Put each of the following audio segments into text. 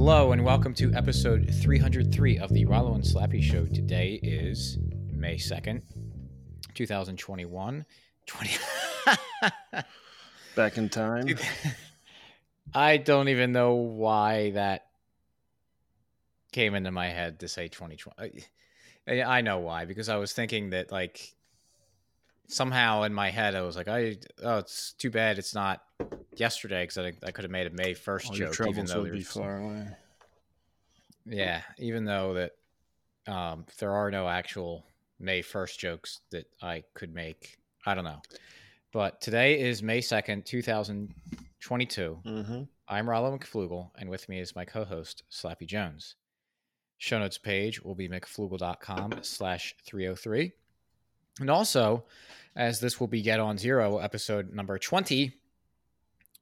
Hello and welcome to episode 303 of the Rollo and Slappy Show. Today is May 2nd, 2021. 20 Back in time. I don't even know why that came into my head to say 2020. I, I know why because I was thinking that like somehow in my head I was like, I oh, it's too bad it's not yesterday because I, I could have made a May first joke, even though would be far away. yeah, even though that um, there are no actual May first jokes that I could make. I don't know, but today is May second, two thousand twenty-two. Mm-hmm. I'm Rollo McFlugel, and with me is my co-host Slappy Jones. Show notes page will be mcflugel.com slash 303. And also, as this will be Get On Zero, episode number 20,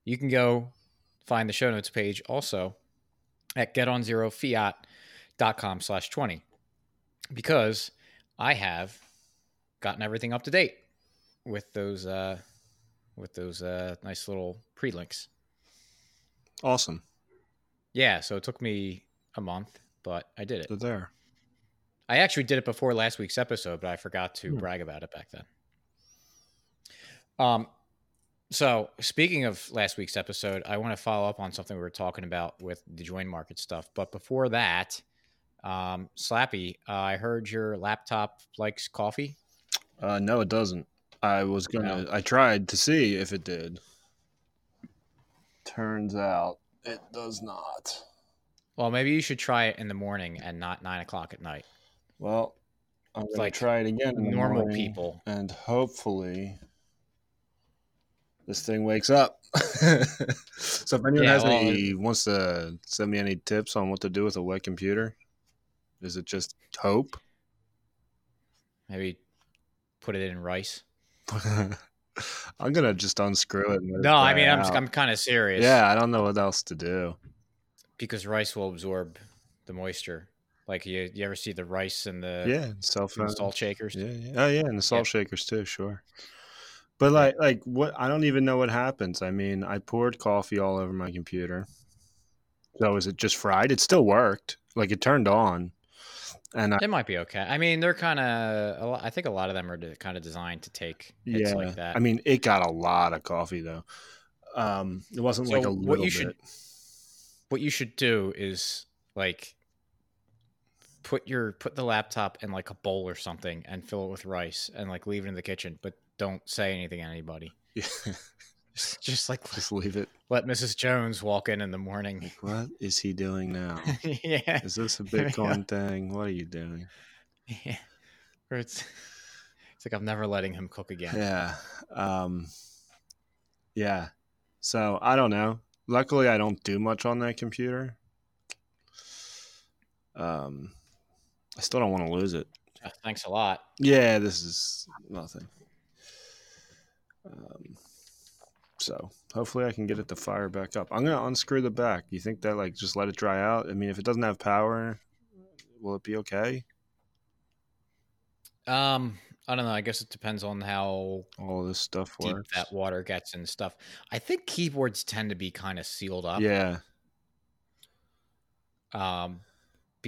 you can go find the show notes page also at getonzerofiat.com slash 20 because I have gotten everything up to date with those uh with those uh nice little pre-links. Awesome. Yeah, so it took me a month, but I did it. They're there. I actually did it before last week's episode, but I forgot to Hmm. brag about it back then. Um, so speaking of last week's episode, I want to follow up on something we were talking about with the Join Market stuff. But before that, um, Slappy, uh, I heard your laptop likes coffee. Uh, no, it doesn't. I was gonna. I tried to see if it did. Turns out it does not. Well, maybe you should try it in the morning and not nine o'clock at night. Well, I'm It's gonna try it again. Normal people. and hopefully, this thing wakes up. so if anyone Yeah, has well, any wants to send me any tips on what to do with a wet computer, is it just hope? Maybe put it in rice. I'm gonna just unscrew it. let it No, I mean I'm out. I'm kind of serious. Yeah, I don't know what else to do. because rice will absorb the moisture. Like you, you ever see the rice and the yeah, cell and phone. salt shakers? Yeah, yeah. Oh yeah, and the salt Yeah. shakers too, sure. But like like what I don't even know what happens. I mean, I poured coffee all over my computer. So is it just fried? It still worked. Like it turned on. And I, It might be okay. I mean, they're kind of. I think a lot of them are kind of designed to take hits yeah, like that. I mean, it got a lot of coffee though. Um, it wasn't like So a what little you should- bit. what you should do is like put your put the laptop in like a bowl or something and fill it with rice and like leave it in the kitchen, but don't say anything to anybody. Yeah, Just, just like just leave it. let Mrs. Jones walk in in the morning. Like, what is he doing now? yeah. Is this a There we go. Bitcoin thing? What are you doing? Yeah. Or it's it's like I'm never letting him cook again. Yeah. Um, yeah. So I don't know. Luckily, I don't do much on that computer. Um, I still don't want to lose it. Thanks a lot. Yeah, this is nothing. Um, so hopefully I can get it to fire back up. I'm gonna unscrew the back. You think that like just let it dry out? I mean, if it doesn't have power, will it be okay? Um, I don't know. I guess it depends on how All this stuff deep works. that water gets and stuff. I think keyboards tend to be kind of sealed up. Yeah. Um,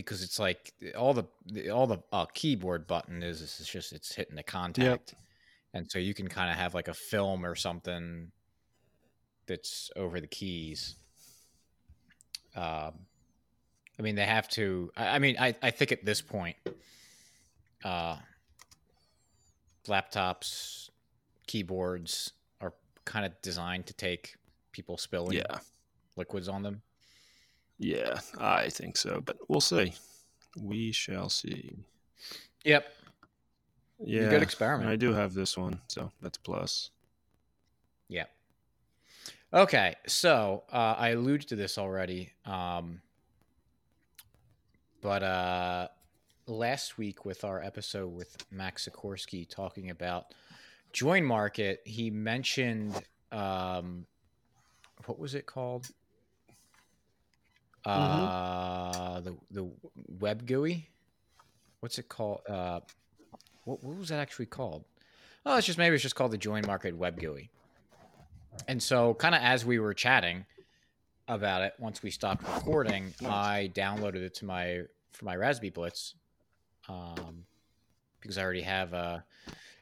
because it's like all the all the uh, keyboard button is is just it's hitting the contact, and so you can kind of have like a film or something that's over the keys. Um, I mean they have to. I, I mean I I think at this point, uh, laptops, keyboards are kind of designed to take people spilling Yeah. liquids on them. Yeah, I think so, but we'll see. We shall see. Yep. Yeah, good experiment. I do have this one, so that's a plus. Yeah. Okay, so uh, I alluded to this already, um, but uh, last week with our episode with Max Sikorsky talking about Join Market, he mentioned um, what was it called? Uh, the the web GUI. What's it called? Uh, what what was that actually called? Oh, it's just maybe it's just called the Join Market Web GUI. And so, kind of as we were chatting, about it once we stopped recording. I downloaded it to my for my Raspberry Blitz, um, because I already have a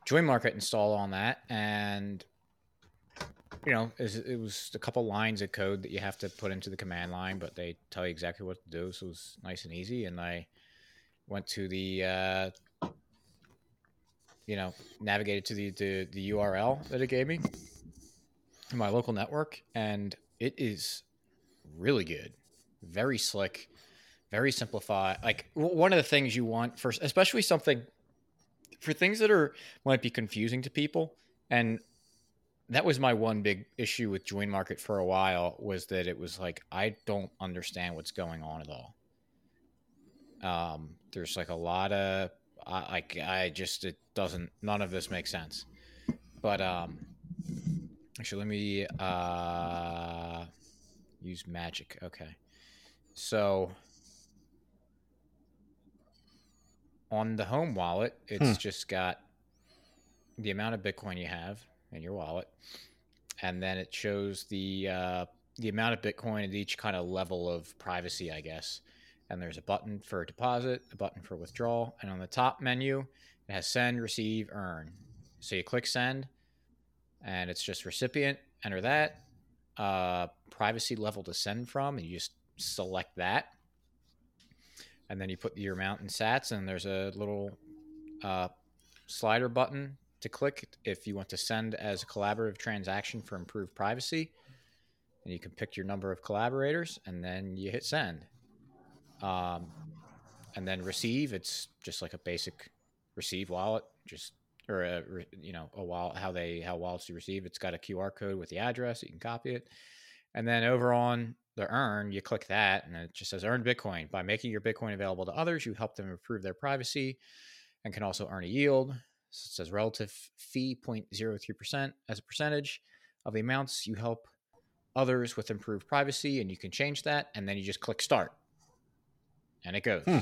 Join Market installed on that, and you know, it was a couple lines of code that you have to put into the command line, but they tell you exactly what to do, so it was nice and easy. And I went to the, uh, you know, navigated to the, the the URL that it gave me, in my local network, and it is really good, very slick, very simplified. Like one of the things you want first, especially something for things that are might be confusing to people, and that was my one big issue with Join Market for a while was that it was like I don't understand what's going on at all. Um, there's like a lot of I, like I just it doesn't none of this makes sense. But um, actually, let me uh use magic. Okay, so on the home wallet, it's hmm. just got the amount of Bitcoin you have in your wallet, and then it shows the uh, the amount of Bitcoin at each kind of level of privacy, I guess. And there's a button for deposit, a button for withdrawal, and on the top menu it has send, receive, earn. So you click send, and it's just recipient. Enter that uh, privacy level to send from, and you just select that. And then you put your amount in sats, and there's a little uh, slider button to click if you want to send as a collaborative transaction for improved privacy. And you can pick your number of collaborators and then you hit send. Um, and then receive, it's just like a basic receive wallet, just or a, you know a wallet how they how wallets you receive. It's got a QR code with the address. You can copy it. And then over on the earn, you click that and it just says earn Bitcoin. By making your Bitcoin available to others, you help them improve their privacy and can also earn a yield. So it says relative fee 0.03% as a percentage of the amounts you help others with improved privacy, and you can change that, and then you just click start, and it goes. Hmm.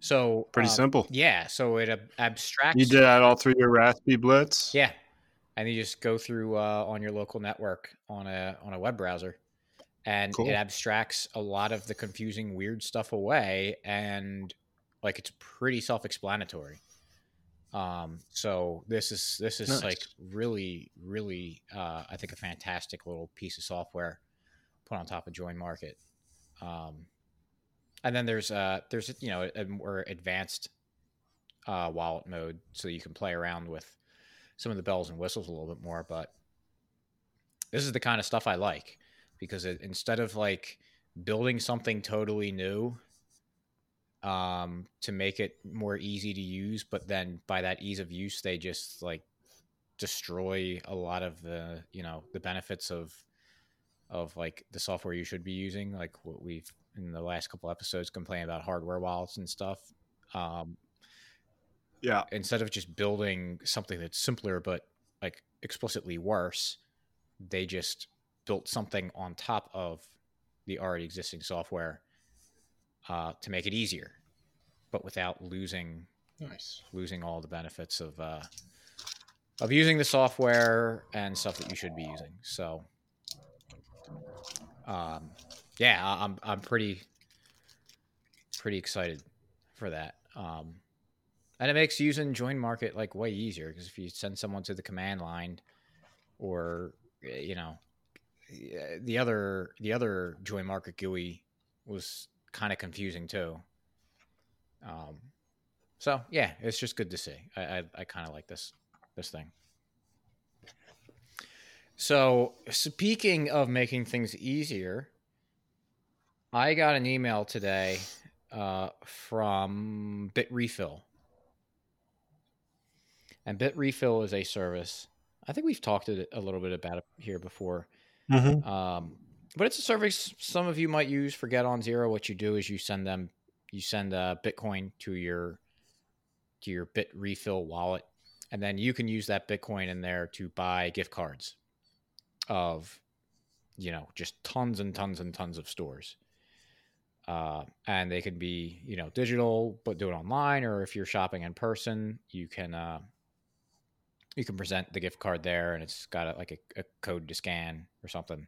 So pretty um, simple. Yeah. So it ab- abstracts. You did that all through your Raspberry Blitz. Yeah, and you just go through uh, on your local network on a on a web browser, and cool. it abstracts a lot of the confusing, weird stuff away, and like it's pretty self-explanatory. Um, so this is this is nice. like really, really, uh, I think a fantastic little piece of software put on top of Join Market. Um, and then there's uh there's you know a more advanced uh, wallet mode, so you can play around with some of the bells and whistles a little bit more. But this is the kind of stuff I like because it, instead of like building something totally new um, to make it more easy to use. But then by that ease of use, they just like destroy a lot of the you know the benefits of of like the software you should be using, like what we've in the last couple episodes complained about hardware wallets and stuff. Um, yeah. Instead of just building something that's simpler but like explicitly worse, they just built something on top of the already existing software uh, to make it easier, but without losing nice losing all the benefits of uh, of using the software and stuff that you should be using. So, um, yeah, I'm I'm pretty pretty excited for that. Um, and it makes using Join Market like way easier because if you send someone to the command line or you know the other the other Join Market GUI was kind of confusing too. Um, so yeah, it's just good to see. I I, I kind of like this this thing. So speaking of making things easier, I got an email today uh, from Bitrefill, and Bitrefill is a service. I think we've talked a little bit about it here before. Mm-hmm. Um, but it's a service some of you might use for Get on Zero. What you do is you send them, you send a uh, Bitcoin to your to your Bitrefill wallet, and then you can use that Bitcoin in there to buy gift cards of, you know, just tons and tons and tons of stores. Uh, and they can be, you know, digital, but do it online, or if you're shopping in person, you can uh, you can present the gift card there, and it's got a, like a, a code to scan or something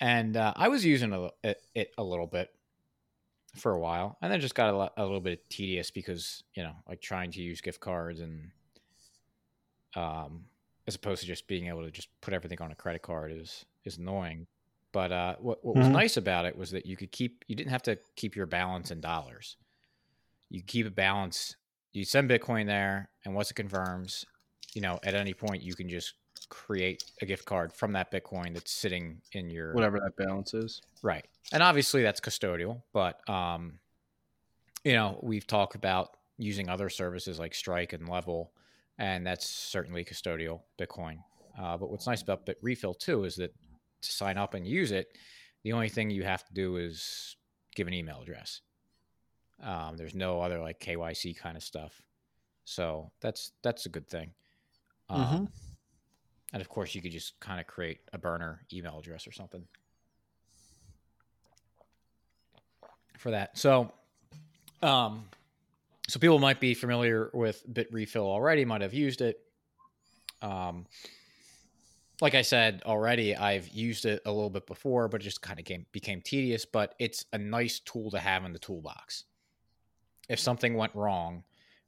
and uh, I was using a, it, it, a little bit for a while, and then just got a, a, little bit tedious because you know, like trying to use gift cards and um, as opposed to just being able to just put everything on a credit card is is annoying. But uh, what what was mm-hmm. nice about it was that you could keep you didn't have to keep your balance in dollars. You keep a balance. You send Bitcoin there, and once it confirms, you know, at any point you can just create a gift card from that Bitcoin that's sitting in your whatever that balance is. Right. And obviously that's custodial, but um you know, we've talked about using other services like Strike and Level, and that's certainly custodial Bitcoin. Uh, but what's nice about Bitrefill too is that to sign up and use it, the only thing you have to do is give an email address. Um, there's no other like KYC kind of stuff, so that's that's a good thing. Um, mm-hmm. And of course, you could just kind of create a burner email address or something for that. So, um, so people might be familiar with Bitrefill already, might have used it. Um, like I said already, I've used it a little bit before, but it just kind of came, became tedious. But it's a nice tool to have in the toolbox. If something went wrong,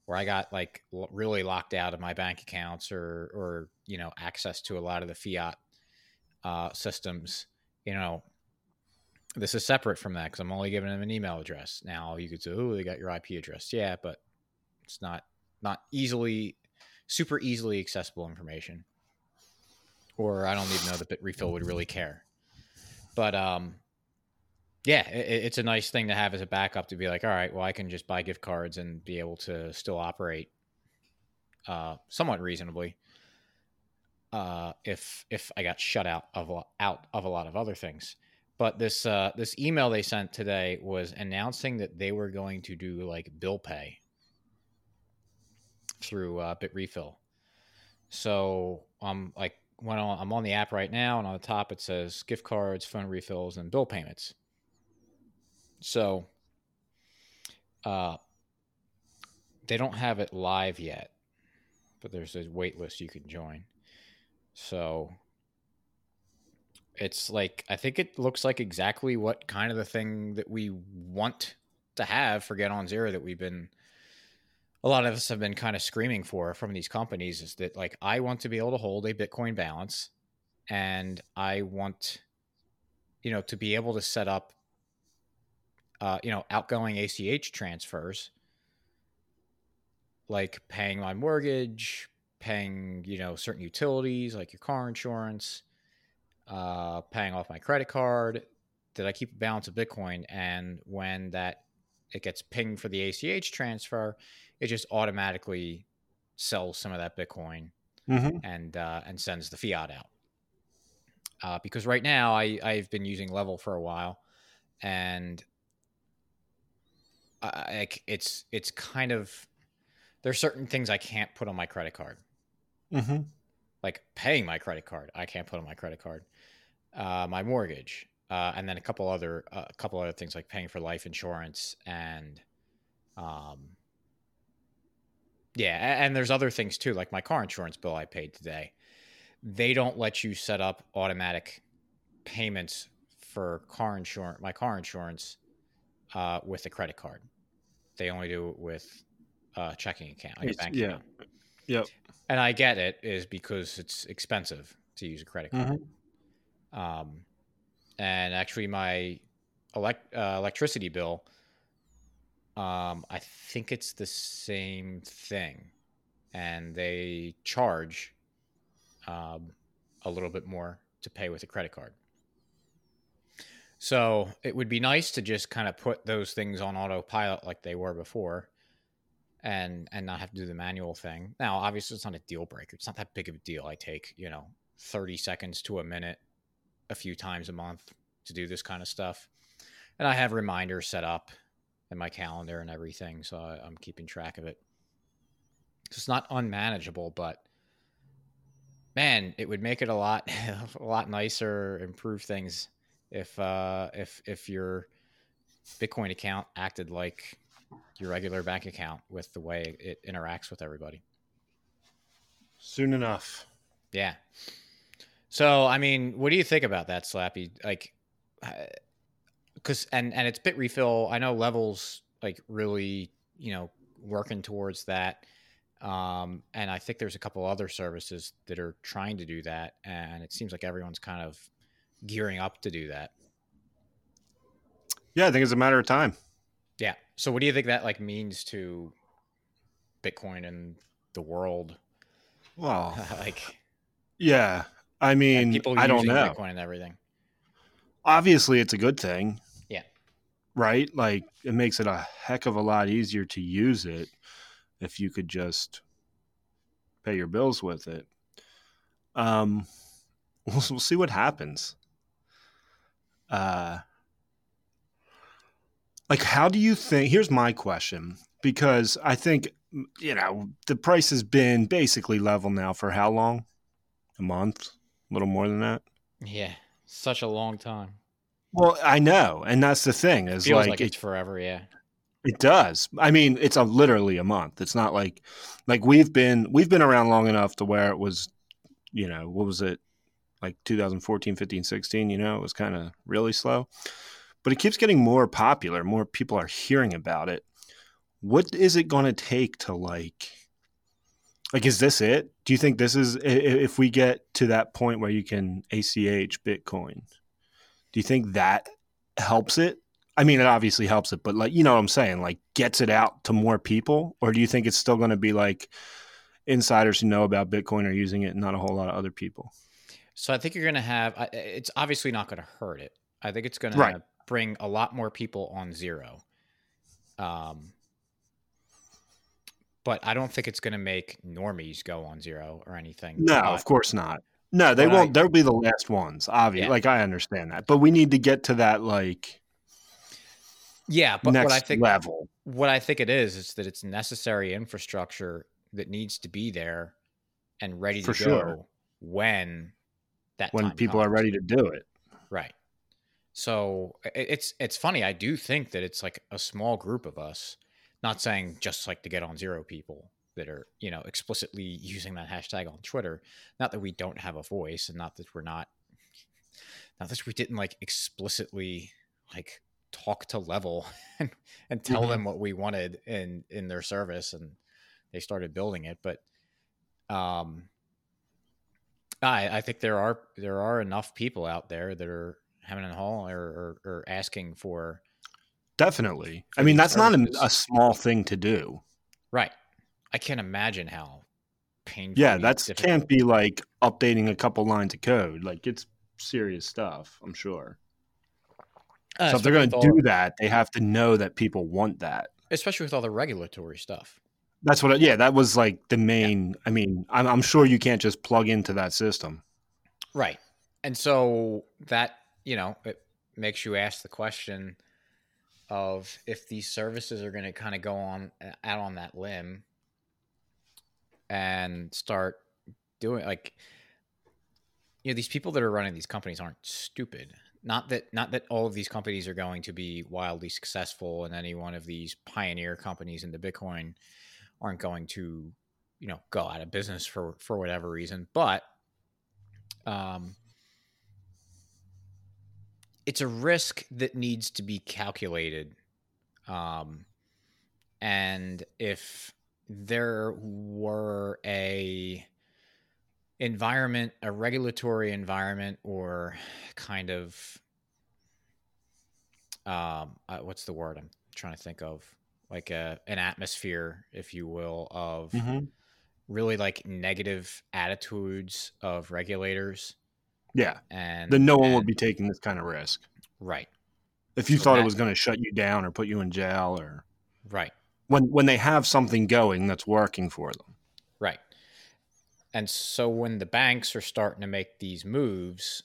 where I got like really locked out of my bank accounts or or you know access to a lot of the fiat uh, systems, you know, this is separate from that because I'm only giving them an email address. Now you could say, oh, they got your IP address, yeah, but it's not not easily super easily accessible information. Or I don't even know that Bitrefill would really care. But um, yeah, it, it's a nice thing to have as a backup to be like, all right, well, I can just buy gift cards and be able to still operate uh, somewhat reasonably. Uh, if if I got shut out of out of a lot of other things, but this uh, this email they sent today was announcing that they were going to do like bill pay through uh, Bitrefill. So I'm like when I'm on the app right now, and on the top it says gift cards, phone refills, and bill payments. So uh, they don't have it live yet, but there's a wait list you can join. So it's like I think it looks like exactly what kind of the thing that we want to have for Get on Zero that we've been a lot of us have been kind of screaming for from these companies is that like I want to be able to hold a Bitcoin balance and I want you know to be able to set up uh, you know, outgoing ACH transfers, like paying my mortgage, paying, you know, certain utilities like your car insurance, uh, paying off my credit card, that I keep a balance of Bitcoin. And when that it gets pinged for the ACH transfer, it just automatically sells some of that Bitcoin mm-hmm. and uh, and sends the fiat out. Uh, because right now I I've been using Level for a while, and like it's it's kind of there's certain things I can't put on my credit card. Mm-hmm. Like paying my credit card, I can't put on my credit card. Uh, my mortgage, uh, and then a couple other uh, a couple other things like paying for life insurance and, um, yeah, and there's other things too, like my car insurance bill I paid today. They don't let you set up automatic payments for car insurance, my car insurance, uh, with a credit card. They only do it with a checking account, like a bank yeah. account. Yep. And I get it is because it's expensive to use a credit card. Mm-hmm. Um, and actually, my elect, uh, electricity bill, um, I think it's the same thing, and they charge um, a little bit more to pay with a credit card. So it would be nice to just kind of put those things on autopilot like they were before and and not have to do the manual thing. Now, obviously it's not a deal breaker. It's not that big of a deal. I take, you know, 30 seconds to a minute a few times a month to do this kind of stuff. And I have reminders set up in my calendar and everything, so I, am keeping track of it. It's not unmanageable, but man, it would make it a lot a lot nicer, improve things if uh, if if your Bitcoin account acted like your regular bank account with the way it interacts with everybody. Soon enough. Yeah. So, I mean, what do you think about that, Slappy? Like, because and and it's Bitrefill. I know levels like really, you know, working towards that. Um, and I think there's a couple other services that are trying to do that, and it seems like everyone's kind of gearing up to do that. Yeah, I think it's a matter of time. Yeah. So, what do you think that like means to Bitcoin and the world? Well, like, yeah, I mean, people I don't know. Bitcoin and everything. Obviously, it's a good thing. Yeah. Right? Like, it makes it a heck of a lot easier to use it if you could just pay your bills with it. Um, we'll, we'll see what happens. Uh, like, how do you think? Here's my question because I think you know the price has been basically level now for how long? A month, a little more than that. Yeah, such a long time. Well, I know, and that's the thing is Feels like, like, it, it's forever. Yeah. it does. I mean, it's a literally a month. It's not like like we've been we've been around long enough to where it was, you know, what was it? Like 2014, 15, 16, you know, it was kind of really slow. But it keeps getting more popular. More people are hearing about it. What is it going to take to like like is this it? Do you think this is if we get to that point where you can ACH Bitcoin? Do you think that helps it? I mean, it obviously helps it, but like, you know what I'm saying? Like, gets it out to more people? Or do you think it's still going to be like insiders who know about Bitcoin are using it and not a whole lot of other people? So I think you're going to have. It's obviously not going to hurt it. I think it's going to, Right. to bring a lot more people on zero. Um, but I don't think it's going to make normies go on zero or anything. No, But- of course not. No, they won't. They'll be the last ones, obviously. Yeah. Like, I understand that. But we need to get to that, like, yeah, but what I think level. what I think it is is that it's necessary infrastructure that needs to be there and ready For to sure. go when that When people are ready to do it. Right. So it's it's funny. I do think that it's like a small group of us. Not saying just like to get on zero people that are you know explicitly using that hashtag on Twitter. Not that we don't have a voice, and not that we're not. Not that we didn't like explicitly like talk to level and, and tell Mhm. them what we wanted in in their service, and they started building it. But um, I I think there are there are enough people out there that are having a hall or, or, or asking for Definitely. I mean, that's not a, a small thing to do. right. I can't imagine how painful. Yeah, that's can't be like updating a couple lines of code. Like, it's serious stuff, I'm sure. Uh, so if they're going to do that, they have to know that people want that. especially with all the regulatory stuff. That's what. I, yeah, that was like the main. I mean, I'm, I'm sure you can't just plug into that system. Right. And so that, you know, it makes you ask the question of if these services are going to kind of go on out on that limb and start doing like you know these people that are running these companies aren't stupid. Not that not that all of these companies are going to be wildly successful and any one of these pioneer companies into bitcoin aren't going to you know go out of business for for whatever reason but um it's a risk that needs to be calculated um and if there were a environment a regulatory environment or kind of um uh, what's the word i'm trying to think of? Like a an atmosphere if you will of really like negative attitudes of regulators Yeah, and then no one would be taking this kind of risk. right If you So thought it was going to shut you down or put you in jail, or right when when they have something going that's working for them. Right. And so when the banks are starting to make these moves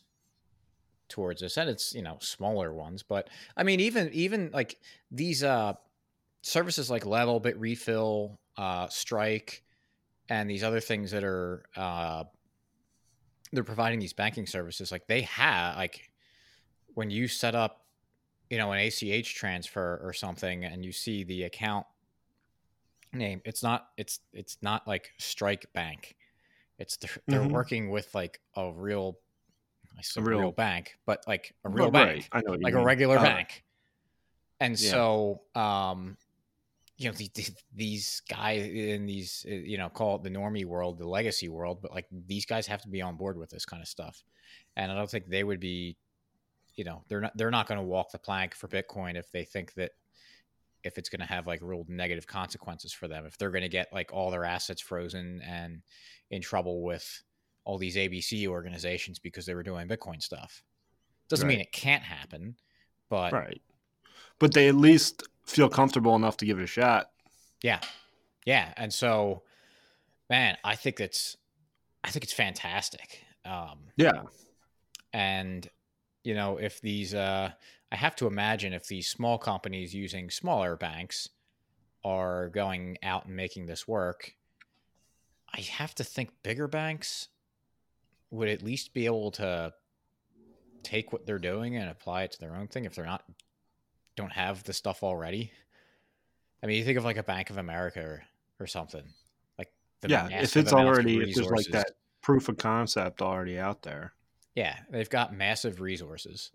towards us, and it's you know smaller ones, but I mean even even like these uh services like Level, Bitrefill, uh, Strike, and these other things that are uh they're providing these banking services, like they have like when you set up you know an ACH transfer or something and you see the account name it's not it's it's not like strike bank it's they're, they're Mhm. working with like a real I said real, real bank, but like a real bank, I know like a regular uh, bank. And yeah. so, um, you know, the, the, these guys in these, uh, you know, call it the normie world, the legacy world, but like these guys have to be on board with this kind of stuff. And I don't think they would be, you know, they're not, they're not going to walk the plank for Bitcoin if they think that if it's going to have like real negative consequences for them, if they're going to get like all their assets frozen and in trouble with all these ABC organizations because they were doing Bitcoin stuff. Doesn't right. mean it can't happen, but right. But they at least feel comfortable enough to give it a shot. Yeah, yeah, and so, man, I think that's, I think it's fantastic. Um, yeah, and you know, if these, uh, I have to imagine if these small companies using smaller banks are going out and making this work, I have to think bigger banks would at least be able to take what they're doing and apply it to their own thing if they're not don't have the stuff already. I mean, you think of like a Bank of America or, or something like yeah, if it's already if there's like that proof of concept already out there. Yeah, they've got massive resources.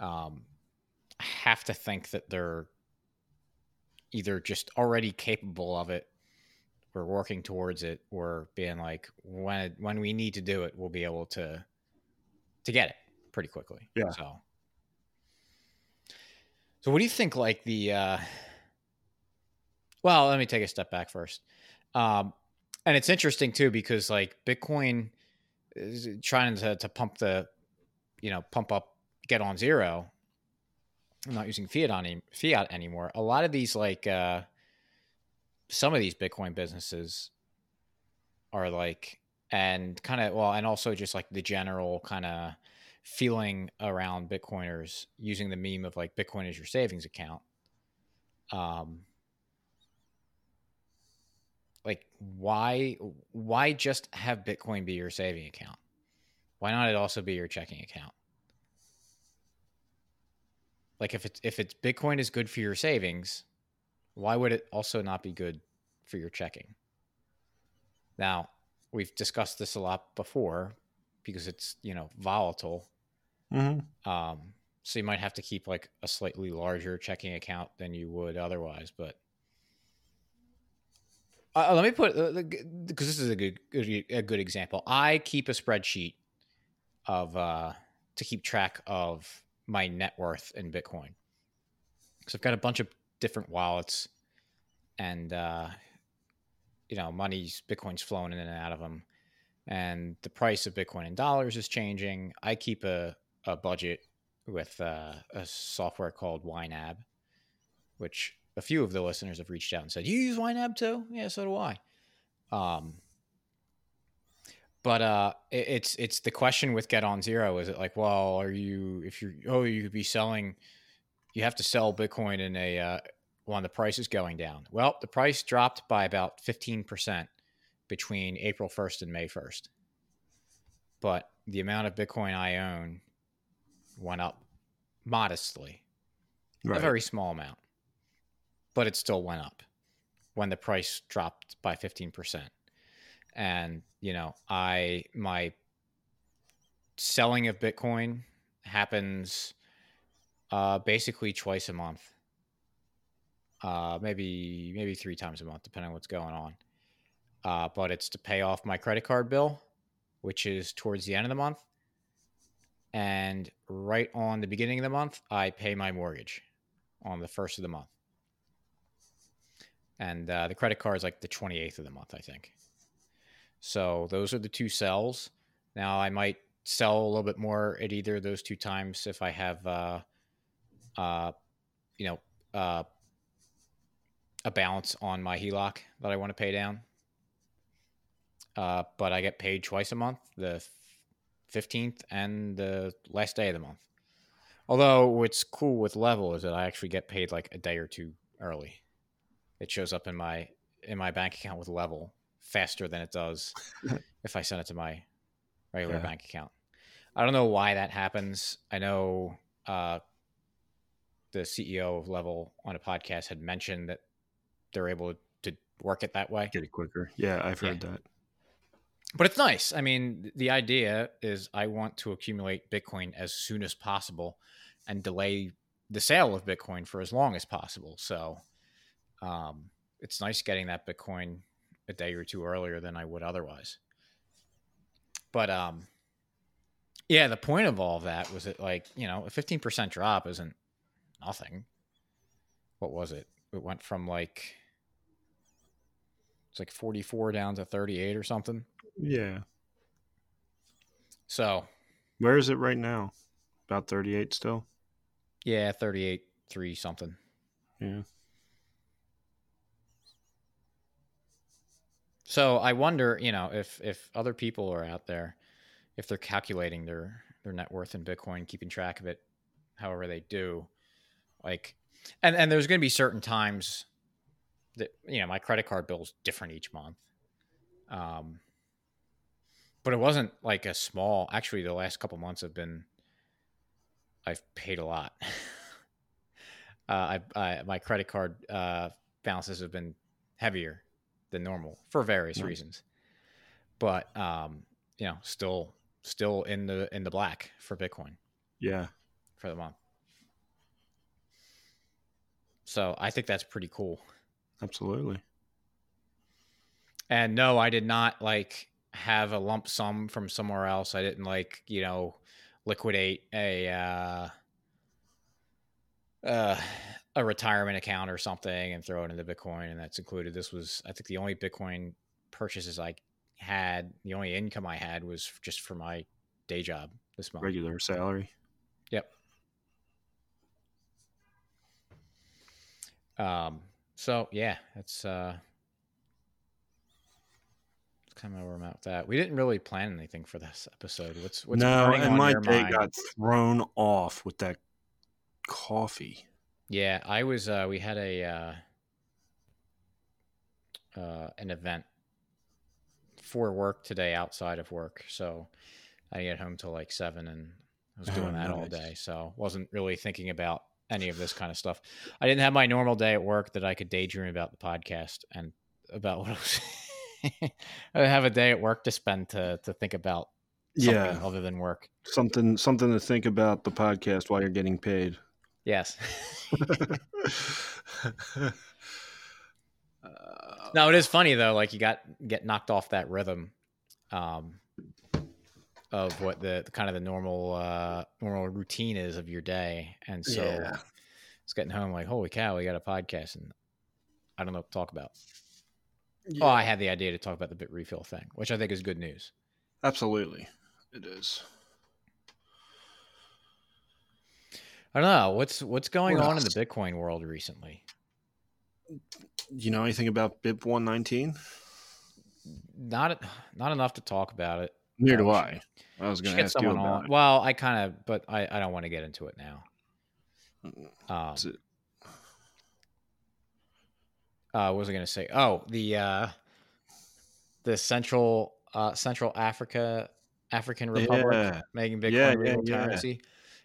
Um, I have to think that they're either just already capable of it we're working towards it or being like when when we need to do it we'll be able to to get it pretty quickly yeah so so what do you think like the uh well let me take a step back first. Um and it's interesting too because like bitcoin is trying to, to pump the you know pump up get on zero. I'm not using fiat on any, fiat anymore. A lot of these like uh some of these Bitcoin businesses are like, and kind of, well, and also just like the general kind of feeling around Bitcoiners using the meme of like Bitcoin is your savings account. Um, like why why just have bitcoin be your saving account why not it also be your checking account like if it's if it's bitcoin is good for your savings why would it also not be good for your checking? Now, we've discussed this a lot before because it's, you know, volatile. Mm-hmm. Um, so you might have to keep like a slightly larger checking account than you would otherwise. But uh, let me put because uh, this is a good, a good example. I keep a spreadsheet of uh, to keep track of my net worth in Bitcoin. So I've got a bunch of different wallets, and uh, you know, money's Bitcoin's flowing in and out of them, and the price of Bitcoin in dollars is changing. I keep a a budget with uh, a software called YNAB, which a few of the listeners have reached out and said, "You use YNAB too?" Yeah, so do I. Um, but uh, it, it's it's the question with Get on Zero. Is it like, well, are you if you're oh you could be selling, you have to sell Bitcoin in a uh, when the price is going down? Well, the price dropped by about 15% between April 1st and May 1st. But the amount of Bitcoin I own went up modestly, right. a very small amount, but it still went up when the price dropped by 15%. And, you know, I, my selling of Bitcoin happens uh, basically twice a month uh, maybe maybe three times a month, depending on what's going on. Uh, but it's to pay off my credit card bill, which is towards the end of the month, and right on the beginning of the month, I pay my mortgage on the first of the month, and uh, the credit card is like the twenty eighth of the month, I think. So those are the two sells. Now I might sell a little bit more at either of those two times if I have, uh, uh, you know, uh, a balance on my HELOC that I want to pay down. Uh, but I get paid twice a month, the 15th and the last day of the month. Although what's cool with Level is that I actually get paid like a day or two early. It shows up in my in my bank account with Level faster than it does if I send it to my regular yeah. bank account. I don't know why that happens. I know uh, the CEO of Level on a podcast had mentioned that they're able to work it that way. Get it quicker. Yeah, I've heard yeah. that. But it's nice. I mean, the idea is I want to accumulate Bitcoin as soon as possible and delay the sale of Bitcoin for as long as possible. So, um, it's nice getting that Bitcoin a day or two earlier than I would otherwise. But um, yeah, the point of all of that was that like you know a fifteen percent drop isn't nothing. What was it? It went from like it's like forty four down to thirty eight or something. Yeah. So where is it right now? About thirty eight still. Yeah, thirty eight three something. Yeah. So I wonder, you know, if if other people are out there, if they're calculating their their net worth in Bitcoin, keeping track of it, however they do, like, and and there's going to be certain times that you know my credit card bill is different each month, um, but it wasn't like a small. Actually, the last couple months have been, I've paid a lot. uh, I, I my credit card uh, balances have been heavier than normal for various reasons. But um, you know, still still in the in the black for Bitcoin. Yeah. For the month. So I think that's pretty cool. Absolutely. And no, I did not like have a lump sum from somewhere else. I didn't like, you know, liquidate a uh uh a retirement account or something and throw it into Bitcoin, and that's included. This was, I think, the only Bitcoin purchases I had. The only income I had was just for my day job this month. Regular salary. Yep. Um. So yeah, that's uh. Kind of where I'm at with that. We didn't really plan anything for this episode. What's what's going on? no, and my day mind? got thrown off with that coffee. Yeah, I was. Uh, we had a uh, uh, an event for work today outside of work, so I get home till like seven, and I was doing oh, that nice. all day. So wasn't really thinking about any of this kind of stuff. I didn't have my normal day at work that I could daydream about the podcast and about what I was. I have a day at work to spend to to think about yeah other than work. Something something to think about the podcast while you're getting paid. Yes. no, it is funny though. Like you got get knocked off that rhythm um, of what the, the, kind of the normal uh, normal routine is of your day, and so yeah. it's getting home like, holy cow, we got a podcast, and I don't know what to talk about. Yeah. Oh, I had the idea to talk about the Bitrefill thing, which I think is good news. Absolutely, it is. I don't know what's what's going what on in the Bitcoin world recently. You know anything about BIP one nineteen? Not not enough to talk about it. Neither do I. I was going to ask you about on. it. Well, I kind of, but I, I don't want to get into it now. Um, it? Uh, what was I going to say? Oh, the uh, the Central uh, Central Africa African Republic yeah. making Bitcoin yeah, legal yeah, currency.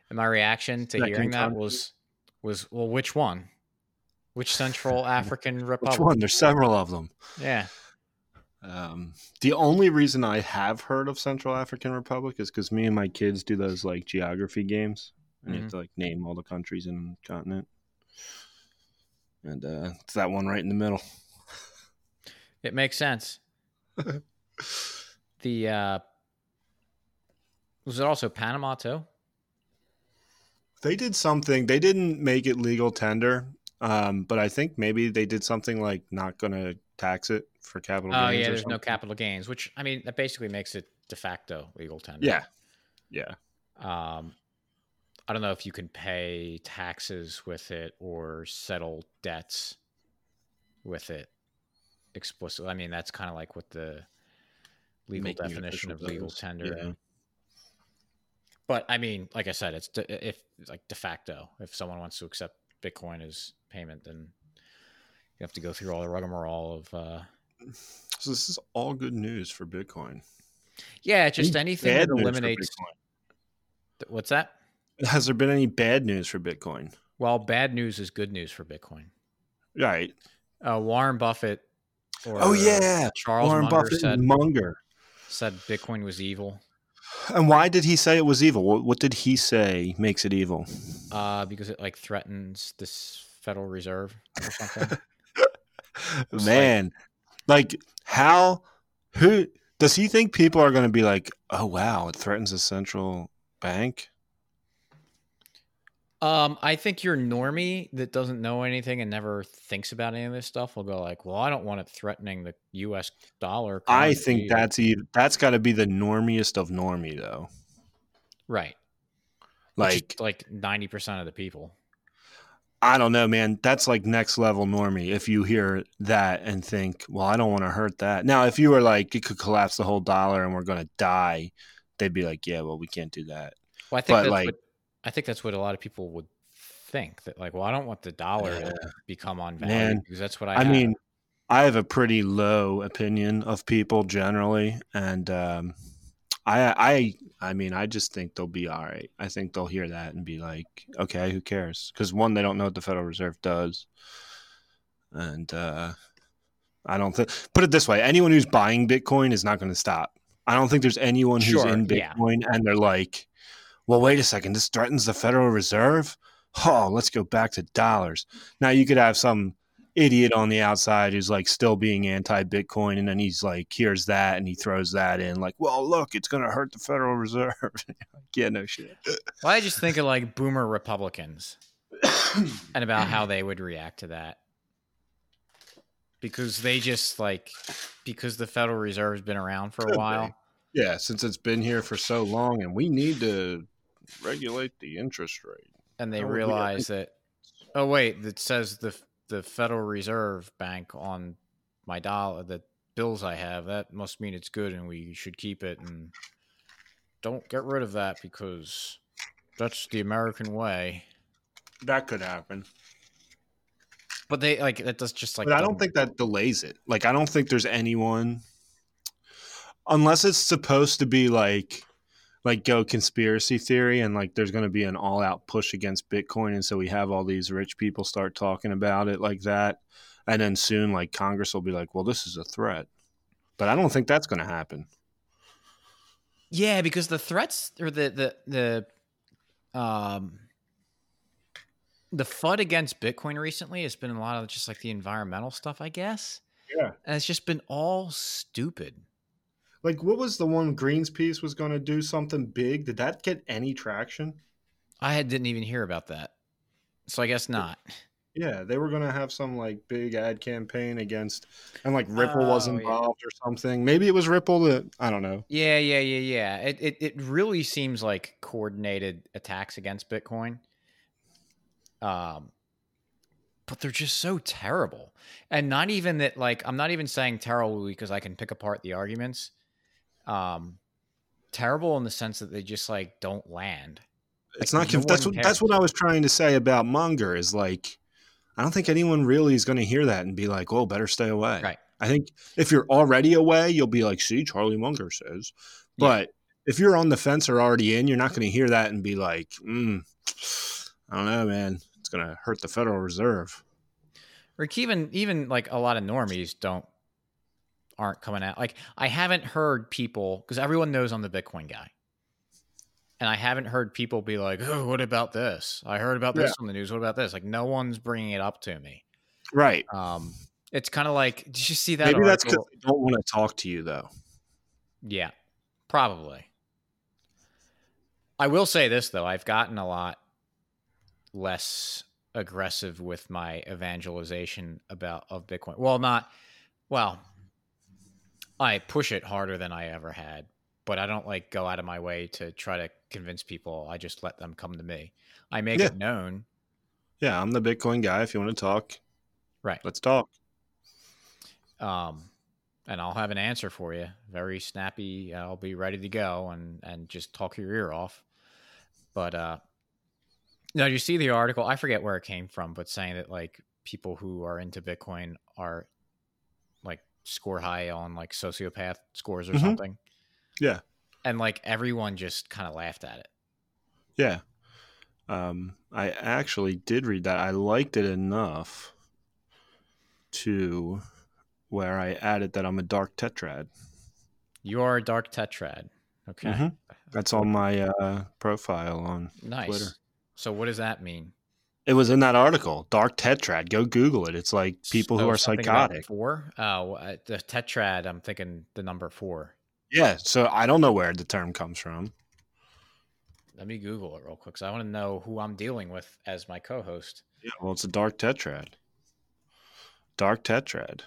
And my reaction to hearing that was was well, which one? Which Central African Republic? Which one? There's several of them. Yeah. Um, the only reason I have heard of Central African Republic is because me and my kids do those like geography games, and mm-hmm. you have mm-hmm. to like name all the countries in the continent. And uh, it's that one right in the middle. It makes sense. the uh, was it also Panama too? They did something. They didn't make it legal tender, um, but I think maybe they did something like not going to tax it for capital. Oh yeah, there's no capital gains, which I mean that basically makes it de facto legal tender. Yeah, yeah. Um, I don't know if you can pay taxes with it or settle debts with it explicitly. I mean, that's kind of like what the legal Making definition of legal tender. Yeah. But I mean, like I said, it's de- if like de facto. If someone wants to accept Bitcoin as payment, then you have to go through all the rigmarole of. Uh, so this is all good news for Bitcoin. Yeah, just anything that eliminates. What's that? Has there been any bad news for Bitcoin? Well, bad news is good news for Bitcoin. Right. Uh, Warren Buffett. oh yeah, Charles Warren Munger Buffett said, Munger said Bitcoin was evil. And why did he say it was evil? What, what did he say makes it evil? Uh, because it like threatens this Federal Reserve or something. Man, like, like how who does he think people are going to be like, "Oh wow, it threatens a central bank"? Um, I think your normie that doesn't know anything and never thinks about any of this stuff will go like, "Well, I don't want it threatening the U.S. dollar." I think that's that's got to be the normiest of normie, though. Right. Like like ninety percent of the people. I don't know, man. That's like next level normie. If you hear that and think, "Well, I don't want to hurt that." Now, if you were like, it could collapse the whole dollar and we're going to die, they'd be like, "Yeah, well, we can't do that." Well, I think but like. What- I think that's what a lot of people would think that like, well, I don't want the dollar yeah. to become on value because that's what I. I have. mean, I have a pretty low opinion of people generally, and um, I, I, I mean, I just think they'll be all right. I think they'll hear that and be like, okay, who cares? Because one, they don't know what the Federal Reserve does, and uh, I don't think. Put it this way: anyone who's buying Bitcoin is not going to stop. I don't think there's anyone who's sure, in Bitcoin yeah. and they're like, well, wait a second, this threatens the Federal Reserve. Oh, let's go back to dollars. Now you could have some idiot on the outside who's like still being anti-Bitcoin, and then he's like hears that and he throws that in, like, well, look, it's going to hurt the Federal Reserve. yeah, no shit. Well, I just think of like boomer Republicans and about how they would react to that because they just like because the Federal Reserve's been around for a while. Yeah, since it's been here for so long, and we need to regulate the interest rate. And they oh, realize that. Oh wait, it says the the Federal Reserve Bank on my dollar, the bills I have. That must mean it's good, and we should keep it. And don't get rid of that because that's the American way. That could happen. But they like that does just like. But I don't think that delays it. Like I don't think there's anyone, unless it's supposed to be like like go conspiracy theory and like there's going to be an all out push against Bitcoin. And so we have all these rich people start talking about it like that. And then soon, like Congress will be like, well, this is a threat. But I don't think that's going to happen. Yeah, because the threats or the, the, the, um, the FUD against Bitcoin recently has been a lot of just like the environmental stuff, I guess. Yeah. And it's just been all stupid. Like, what was the one Greenpeace was going to do something big? Did that get any traction? I had, didn't even hear about that, so I guess not. Yeah, they were going to have some like big ad campaign against, and like Ripple oh, was involved yeah. or something. Maybe it was Ripple that I don't know. Yeah, yeah, yeah, yeah. It, it it really seems like coordinated attacks against Bitcoin. Um, but they're just so terrible, and not even that. Like, I'm not even saying terrible because I can pick apart the arguments um, terrible in the sense that they just like don't land. Like, it's not. No that's what cares. that's what I was trying to say about Munger. Is like, I don't think anyone really is going to hear that and be like, "Oh, better stay away." Right. I think if you're already away, you'll be like, "See, Charlie Munger says," but. Yeah. If you're on the fence or already in, you're not going to hear that and be like, mm, I don't know, man. It's going to hurt the Federal Reserve. Or even even like a lot of normies don't aren't coming out. Like I haven't heard people because everyone knows I'm the Bitcoin guy, and I haven't heard people be like, "Oh, what about this? I heard about this yeah. on the news. What about this?" Like no one's bringing it up to me. Right. Um, it's kind of like, did you see that? Maybe article? that's because they don't want to talk to you, though. Yeah, probably. I will say this though: I've gotten a lot less aggressive with my evangelization about of Bitcoin. Well, not well I push it harder than I ever had, but I don't like go out of my way to try to convince people. I just let them come to me. I make yeah. it known. Yeah, I'm the Bitcoin guy. If you want to talk, right, let's talk. Um, and I'll have an answer for you. Very snappy. I'll be ready to go and and just talk your ear off. But uh, now you see the article. I forget where it came from, but saying that like people who are into Bitcoin are score high on like sociopath scores or mm-hmm. something. Yeah. And like everyone just kind of laughed at it. Yeah. Um, I actually did read that. I liked it enough to where I added that I'm a dark tetrad. You are a dark tetrad. Okay. Mm-hmm. That's on my uh, profile on nice. Twitter. So what does that mean? It was in that article, dark tetrad. Go Google it. It's like people so who are psychotic. Four? Oh, uh, the tetrad. I'm thinking the number four. Yeah. So I don't know where the term comes from. Let me Google it real quick because I want to know who I'm dealing with as my co-host. Yeah. Well, it's a dark tetrad. Dark tetrad.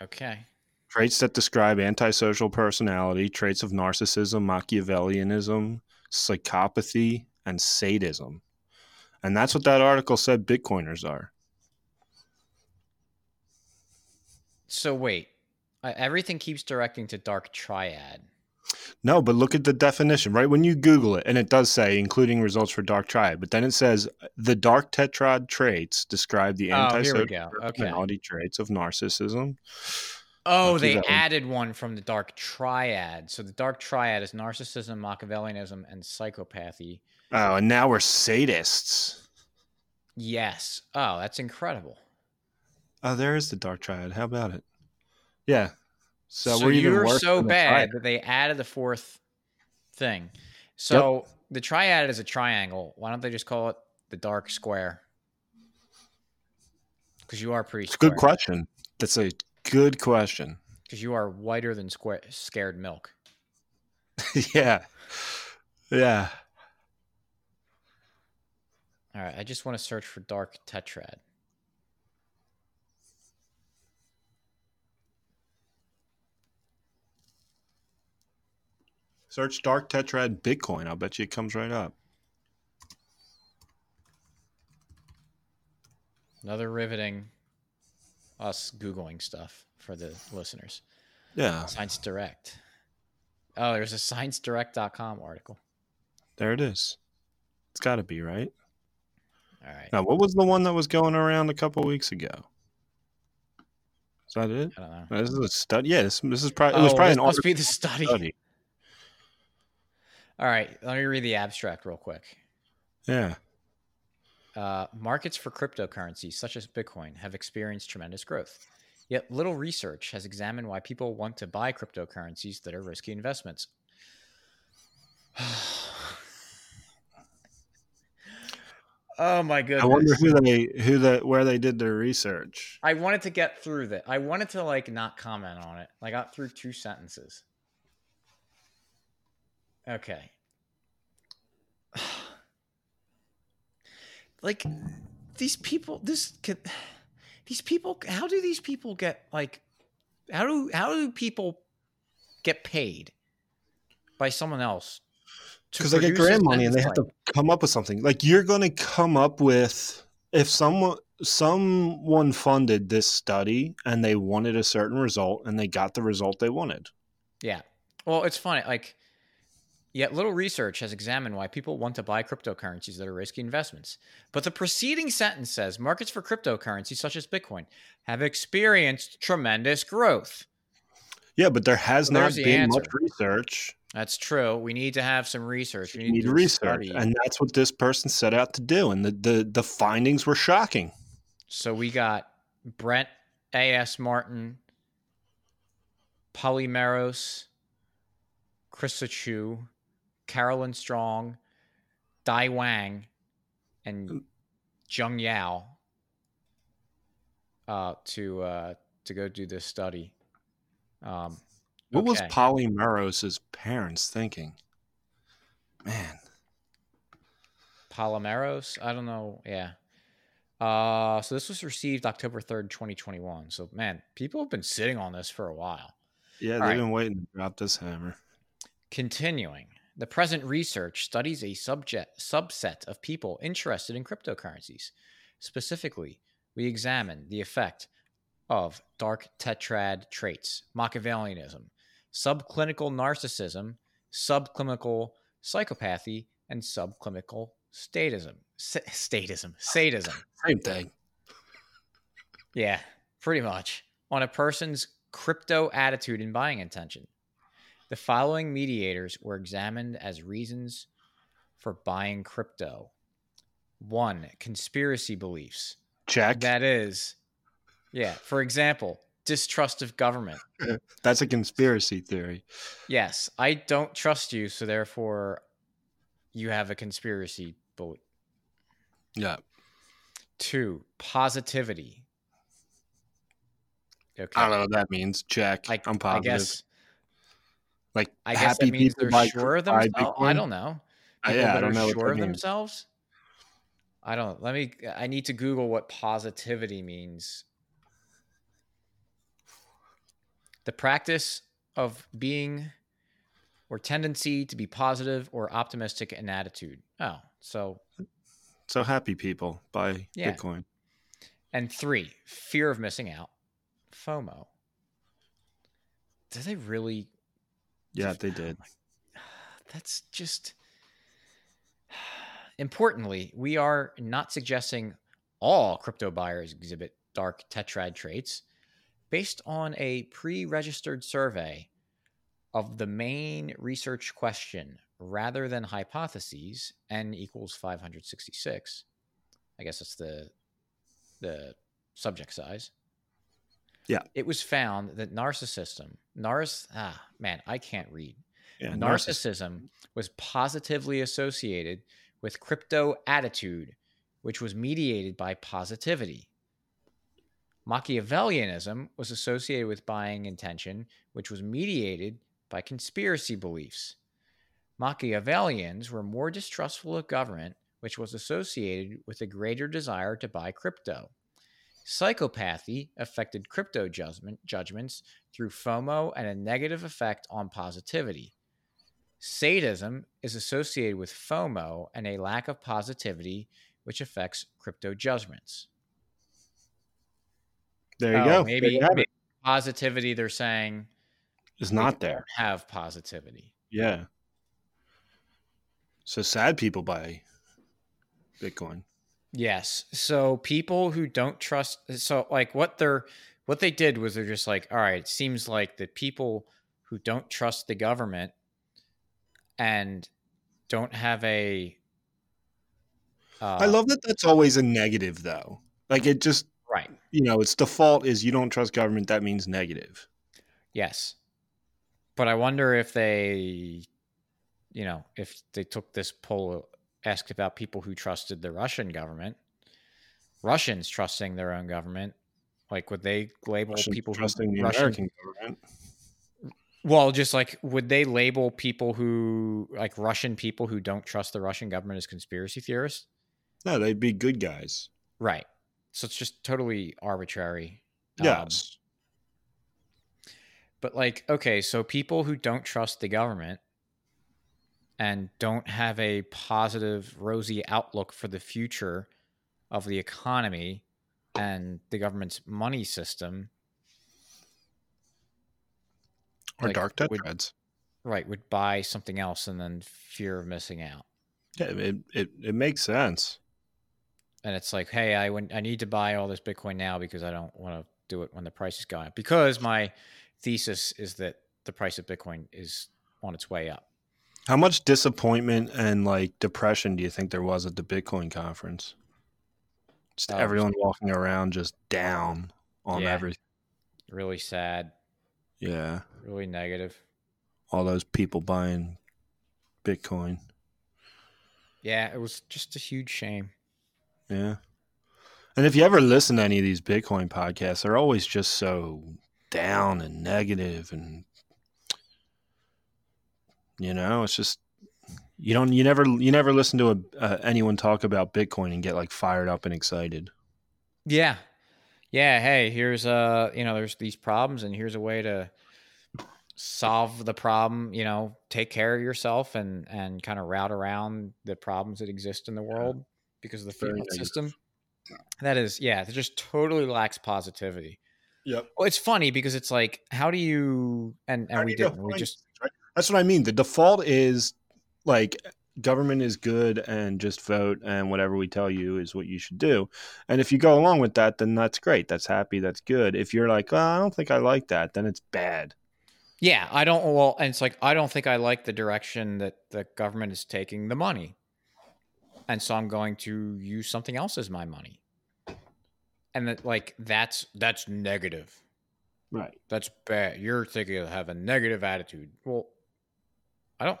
Okay. Traits that describe antisocial personality, traits of narcissism, Machiavellianism, psychopathy, and sadism. And that's what that article said Bitcoiners are. So wait, everything keeps directing to dark triad. No, but look at the definition, right? When you Google it, and it does say including results for dark triad, but then it says the dark tetrad traits describe the oh, antisocial personality okay. traits of narcissism, Oh, they added one from the dark triad. So the dark triad is narcissism, Machiavellianism, and psychopathy. Oh, and now we're sadists. Yes. Oh, that's incredible. Oh, there is the dark triad. How about it? Yeah. So, so we're even you're so bad that they added the fourth thing. So yep. the triad is a triangle. Why don't they just call it the dark square? Because you are pretty. It's a good question. That's a Good question. Because you are whiter than square, scared milk. yeah. Yeah. All right. I just want to search for dark tetrad. Search dark tetrad Bitcoin. I'll bet you it comes right up. Another riveting us googling stuff for the listeners. Yeah. Science Direct. Oh, there's a ScienceDirect.com article. There it is. It's got to be right. All right. Now, what was the one that was going around a couple weeks ago? Is that it? I don't know. This is a study. Yeah, this, this is probably. Oh, it was oh, probably an must be the study. study. All right, let me read the abstract real quick. Yeah. Uh, markets for cryptocurrencies, such as Bitcoin, have experienced tremendous growth. Yet little research has examined why people want to buy cryptocurrencies that are risky investments. oh my goodness! I wonder who they who that where they did their research. I wanted to get through that. I wanted to like not comment on it. I got through two sentences. Okay. like these people this could these people how do these people get like how do how do people get paid by someone else because they get grant money and they have to come up with something like you're going to come up with if someone someone funded this study and they wanted a certain result and they got the result they wanted yeah well it's funny like Yet little research has examined why people want to buy cryptocurrencies that are risky investments. But the preceding sentence says markets for cryptocurrencies such as Bitcoin have experienced tremendous growth. Yeah, but there has so not the been answer. much research. That's true. We need to have some research. We need, need research, and that's what this person set out to do. And the, the the findings were shocking. So we got Brent A.S. Martin, Polymeros, Chris Chu, Carolyn Strong, Dai Wang, and Jung Yao uh, to uh, to go do this study. Um, what okay. was Polymeros' parents thinking? Man. Polymeros? I don't know. Yeah. Uh, so this was received October 3rd, 2021. So, man, people have been sitting on this for a while. Yeah, All they've right. been waiting to drop this hammer. Continuing. The present research studies a subject, subset of people interested in cryptocurrencies. Specifically, we examine the effect of dark tetrad traits, Machiavellianism, subclinical narcissism, subclinical psychopathy, and subclinical statism. S- statism. Sadism. Same thing. Yeah, pretty much. On a person's crypto attitude and buying intention. The following mediators were examined as reasons for buying crypto. One, conspiracy beliefs. Check. That is, yeah. For example, distrust of government. That's a conspiracy theory. Yes, I don't trust you, so therefore you have a conspiracy belief. Yeah. Two, positivity. Okay. I don't know what that means. Check. I, I'm positive. I guess, like I guess happy that means people they're sure of themselves. I don't know. Uh, people yeah, I don't know. Sure of means. themselves. I don't. Let me. I need to Google what positivity means. The practice of being or tendency to be positive or optimistic in attitude. Oh, so so happy people buy yeah. Bitcoin. And three, fear of missing out. FOMO. Did they really? Yeah, they did. That's just. Importantly, we are not suggesting all crypto buyers exhibit dark tetrad traits. Based on a pre registered survey of the main research question rather than hypotheses, n equals 566, I guess that's the, the subject size. Yeah. It was found that narcissism, narciss, ah, man, I can't read. Yeah, narcissism was positively associated with crypto attitude, which was mediated by positivity. Machiavellianism was associated with buying intention, which was mediated by conspiracy beliefs. Machiavellians were more distrustful of government, which was associated with a greater desire to buy crypto. Psychopathy affected crypto judgment, judgments through FOMO and a negative effect on positivity. Sadism is associated with FOMO and a lack of positivity, which affects crypto judgments. There you oh, go. Maybe, you maybe positivity, they're saying, is not there. Have positivity. Yeah. So sad people buy Bitcoin. Yes. So people who don't trust so like what they're what they did was they're just like, all right, it seems like that people who don't trust the government and don't have a uh, I love that that's always a negative though. Like it just right. You know, its default is you don't trust government that means negative. Yes. But I wonder if they you know, if they took this poll asked about people who trusted the Russian government, Russians trusting their own government, like would they label Russians people trusting who, the Russian, American government? Well, just like would they label people who like Russian people who don't trust the Russian government as conspiracy theorists? No, they'd be good guys. Right. So it's just totally arbitrary. Yes. Um, but like, okay, so people who don't trust the government and don't have a positive, rosy outlook for the future of the economy and the government's money system. Or like, dark tetrads. right, would buy something else and then fear of missing out. Yeah, it, it, it makes sense. And it's like, hey, I went, I need to buy all this Bitcoin now because I don't want to do it when the price is going up. Because my thesis is that the price of Bitcoin is on its way up. How much disappointment and like depression do you think there was at the Bitcoin conference? Just oh, everyone walking around just down on yeah. everything. Really sad. Yeah. Really negative. All those people buying Bitcoin. Yeah, it was just a huge shame. Yeah. And if you ever listen to any of these Bitcoin podcasts, they're always just so down and negative and you know, it's just you don't you never you never listen to a, uh, anyone talk about Bitcoin and get like fired up and excited. Yeah, yeah. Hey, here's uh you know there's these problems and here's a way to solve the problem. You know, take care of yourself and and kind of route around the problems that exist in the world because of the fiat system. That is, yeah, it just totally lacks positivity. Yep. Well, it's funny because it's like, how do you and and we didn't. We just that's what I mean. The default is like government is good and just vote and whatever we tell you is what you should do. And if you go along with that, then that's great. That's happy. That's good. If you're like, oh, I don't think I like that, then it's bad. Yeah, I don't. Well, and it's like I don't think I like the direction that the government is taking the money, and so I'm going to use something else as my money. And that, like, that's that's negative. Right. That's bad. You're thinking of have a negative attitude. Well, I don't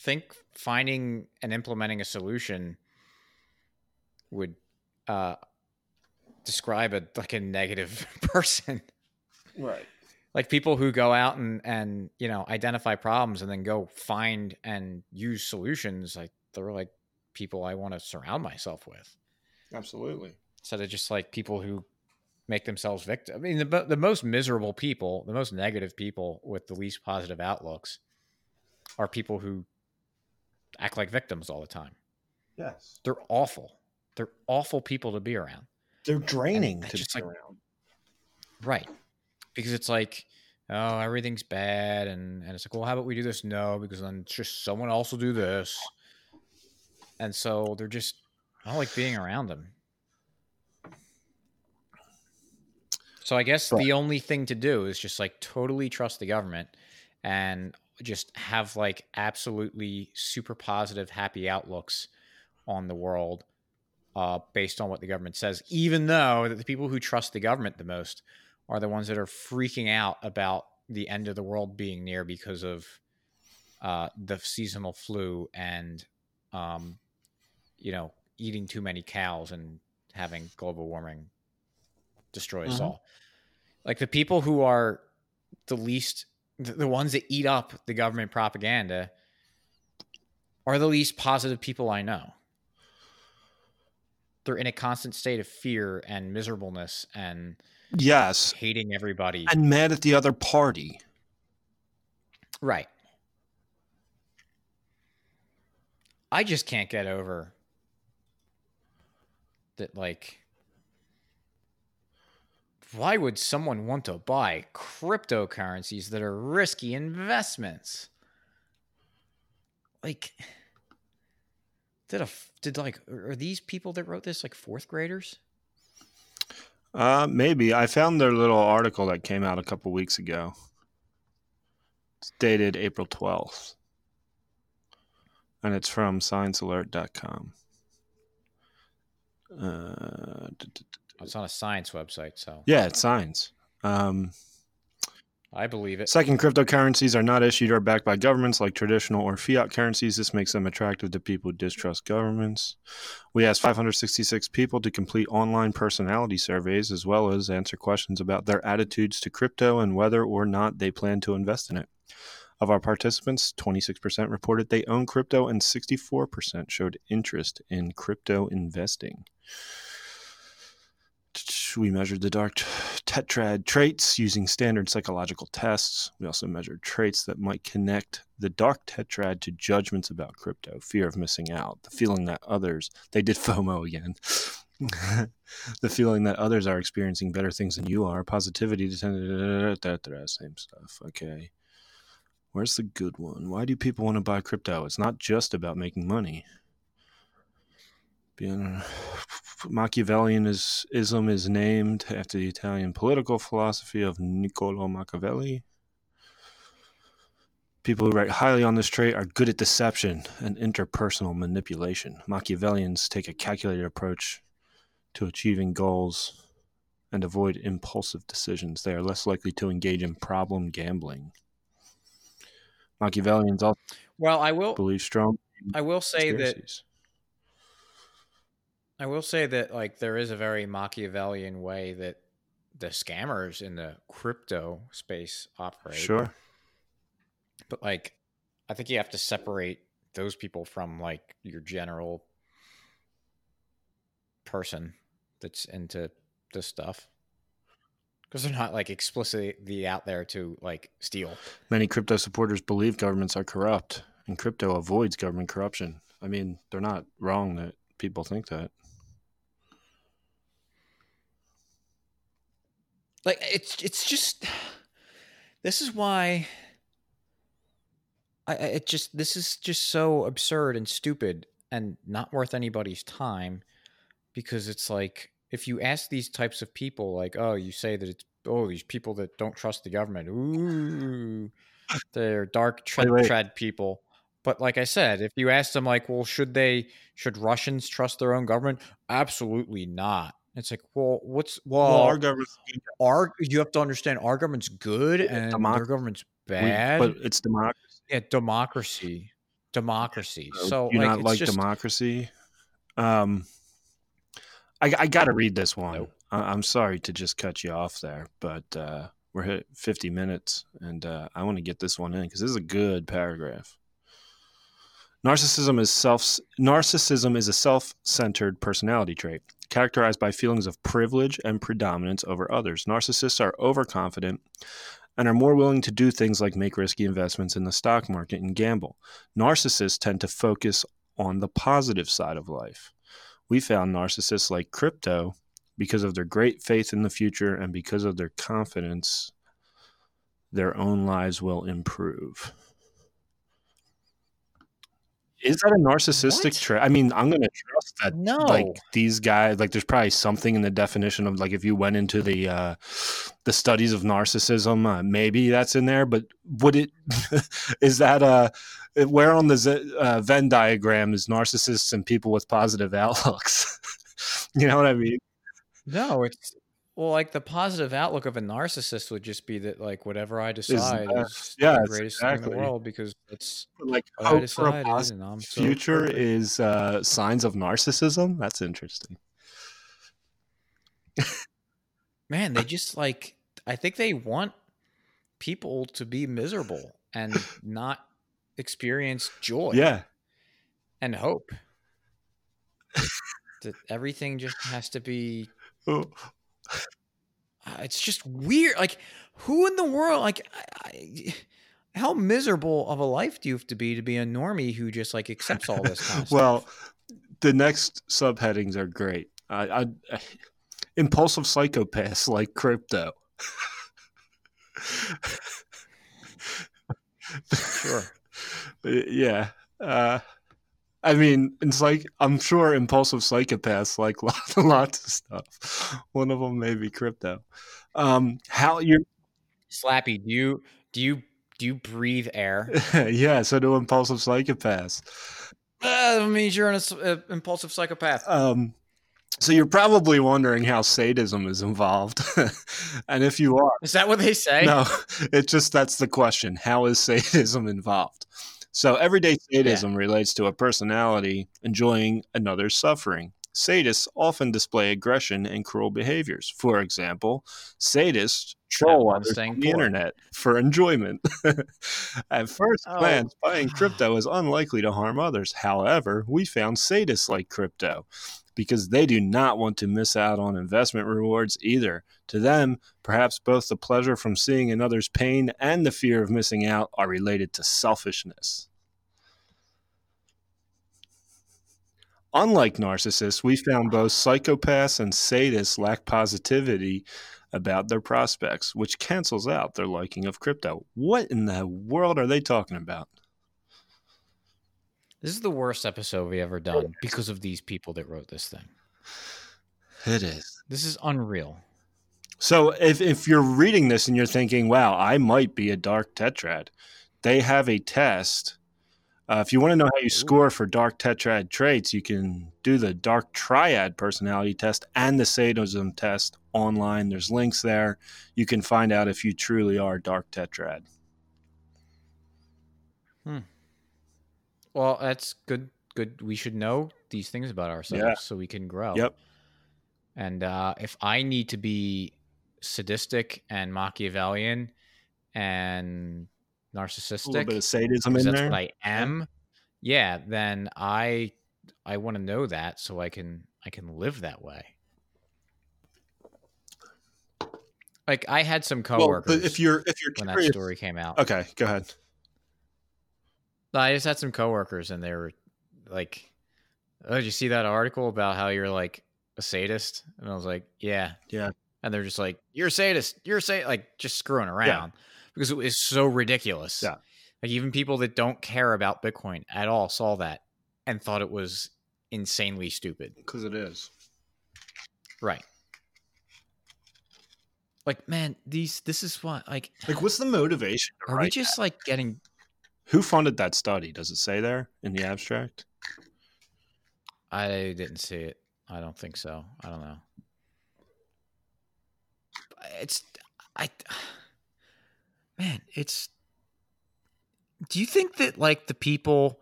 think finding and implementing a solution would uh, describe a like a negative person. Right. Like people who go out and and you know identify problems and then go find and use solutions. Like they're like people I want to surround myself with. Absolutely. Instead of just like people who make themselves victim. I mean, the the most miserable people, the most negative people with the least positive outlooks, are people who act like victims all the time. Yes. They're awful. They're awful people to be around. They're draining to just be like- around. Right. Because it's like, oh, everything's bad. And, and it's like, well, how about we do this? No, because then it's just someone else will do this. And so they're just, I don't like being around them. So I guess Right. the only thing to do is just like totally trust the government and just have like absolutely super positive, happy outlooks on the world uh, based on what the government says, even though that the people who trust the government the most are the ones that are freaking out about the end of the world being near because of uh, the seasonal flu and, um, you know, eating too many cows and having global warming destroy us Mhm. all. Like the people who are the least, the the ones that eat up the government propaganda are the least positive people I know they're in a constant state of fear and miserableness and Yes. hating everybody. And mad at the other party. right. I just can't get over that like why would someone want to buy cryptocurrencies that are risky investments? Like did a did like are these people that wrote this like fourth graders? Uh, maybe. I found their little article that came out a couple weeks ago. It's dated April 12th. And it's from sciencealert.com. Uh, d- d- It's on a science website, so yeah, it's science. Um, I believe it. Second, cryptocurrencies are not issued or backed by governments like traditional or fiat currencies. This makes them attractive to people who distrust governments. We asked 566 people to complete online personality surveys as well as answer questions about their attitudes to crypto and whether or not they plan to invest in it. Of our participants, 26% reported they own crypto and 64% showed interest in crypto investing. We measured the dark tetrad traits using standard psychological tests. We also measured traits that might connect the dark tetrad to judgments about crypto, fear of missing out, the feeling that others, they did FOMO again, the feeling that others are experiencing better things than you are, positivity, same stuff. Okay. Where's the good one? Why do people want to buy crypto? It's not just about making money. Being Machiavellianism is named after the Italian political philosophy of Niccolo Machiavelli. People who write highly on this trait are good at deception and interpersonal manipulation. Machiavellians take a calculated approach to achieving goals and avoid impulsive decisions. They are less likely to engage in problem gambling. Machiavellians also Well, I will believe strong I will say that. I will say that like there is a very Machiavellian way that the scammers in the crypto space operate. Sure. But like I think you have to separate those people from like your general person that's into this stuff. Because they're not like explicitly out there to like steal. Many crypto supporters believe governments are corrupt, and crypto avoids government corruption. I mean, they're not wrong that people think that. like it's it's just this is why I I- it just this is just so absurd and stupid and not worth anybody's time because it's like if you ask these types of people like oh you say that it's oh these people that don't trust the government ooh they're dark tread, tread people but like i said if you ask them like well should they should russians trust their own government absolutely not It's like, well, what's well, Well, our government's our you have to understand our government's good and democ- their government's we- bad. but it's democracy. yeah, democracy, democracy. So, So you like, not it's like just, democracy? Um, I, I got to read this one. Nope. I, I'm sorry to just cut you off there, but uh, we're hit 50 minutes, and uh, I want to get this one in because this is a good paragraph. Narcissism is self. Narcissism is a self-centered personality trait characterized by feelings of privilege and predominance over others. Narcissists are overconfident and are more willing to do things like make risky investments in the stock market and gamble. Narcissists tend to focus on the positive side of life. We found narcissists like crypto because of their great faith in the future and because of their confidence their own lives will improve. Is that a narcissistic trait? I mean, I'm going to trust that no. like these guys like there's probably something in the definition of like if you went into the uh the studies of narcissism uh, maybe that's in there but would it is that uh where on the Z- uh, venn diagram is narcissists and people with positive outlooks? You know what i mean? No, it's well, like the positive outlook of a narcissist would just be that like whatever I decide is yeah, the greatest thing in the world because it's like I hope for a decided positive and I'm so future perfect. is uh signs of narcissism? That's interesting. Man, they just like I think they want people to be miserable and not experience joy yeah and hope. that everything just has to be Oh, uh, it's just weird. Like who in the world like I, I, how miserable of a life do you have to be to be a normie who just like accepts all this kind of stuff? well the next subheadings are great I, I, I impulsive psychopaths like crypto Sure. Yeah uh I mean, it's like I'm sure impulsive psychopaths like lots, lots of stuff. One of them may be crypto. Um, how you're, Slappy, do you do you do you breathe air? yeah. So do impulsive psychopaths. Uh, that means you're an uh, impulsive psychopath. Um, so you're probably wondering how sadism is involved, and if you are, Is that what they say? no, it's just that's the question. How is sadism involved? So everyday sadism relates to a personality enjoying another's suffering. Sadists often display aggression and cruel behaviors. For example, sadists troll I'm others on the poor. internet for enjoyment. At first Oh. glance, buying crypto is unlikely to harm others. However, we found sadists like crypto because they do not want to miss out on investment rewards either. To them, perhaps both the pleasure from seeing another's pain and the fear of missing out are related to selfishness. Unlike narcissists, we found both psychopaths and sadists lack positivity about their prospects, which cancels out their liking of crypto. What in the world are they talking about? This is the worst episode we ever done because of these people that wrote this thing. It is. This is unreal. So if, if you're reading this and you're thinking, wow, I might be a dark tetrad, they have a test. Uh, if you want to know how you score for dark tetrad traits, you can do the dark triad personality test and the sadism test online. There's links there. You can find out if you truly are dark tetrad. Well, that's good. Good. We should know these things about ourselves Yeah. so we can grow. Yep. And uh, if I need to be sadistic and Machiavellian and narcissistic, A little bit of sadism in that's there. what I am, yeah, then I I want to know that so I can I can live that way. Like I had some coworkers but if you're if you're when that story came out. okay, go ahead. I just had some coworkers and they were like, "Oh, did you see that article about how you're like a sadist?" And I was like, "Yeah, Yeah. And they're just like, "You're a sadist. You're a sadist," like just screwing around because it was so ridiculous. Yeah. Like even people that don't care about Bitcoin at all saw that and thought it was insanely stupid. Because it is. Right. Like, man, these this is what like Like, what's the motivation? are we just like getting Who funded that study? Does it say there in the abstract? I didn't see it. I don't think so. I don't know. it's I man, it's do you think that like the people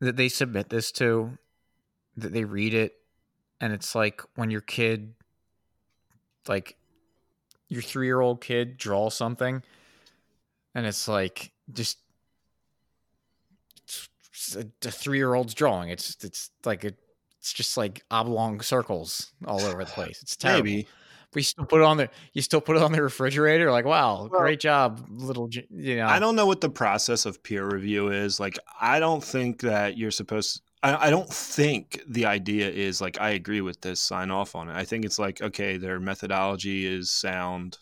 that they submit this to that they read it and it's like when your kid like your 3-year-old kid draws something and it's like just a, a uh, 3-year-old's drawing it's it's like a it's just like oblong circles all over the place it's terrible Maybe. but you still put it on the you still put it on the refrigerator like wow Well- great job little you know I don't know what the process of peer review is. Like, I don't think that you're supposed. I, I don't think the idea is like I agree with this. Sign off on it. I think it's like okay, their methodology is sound.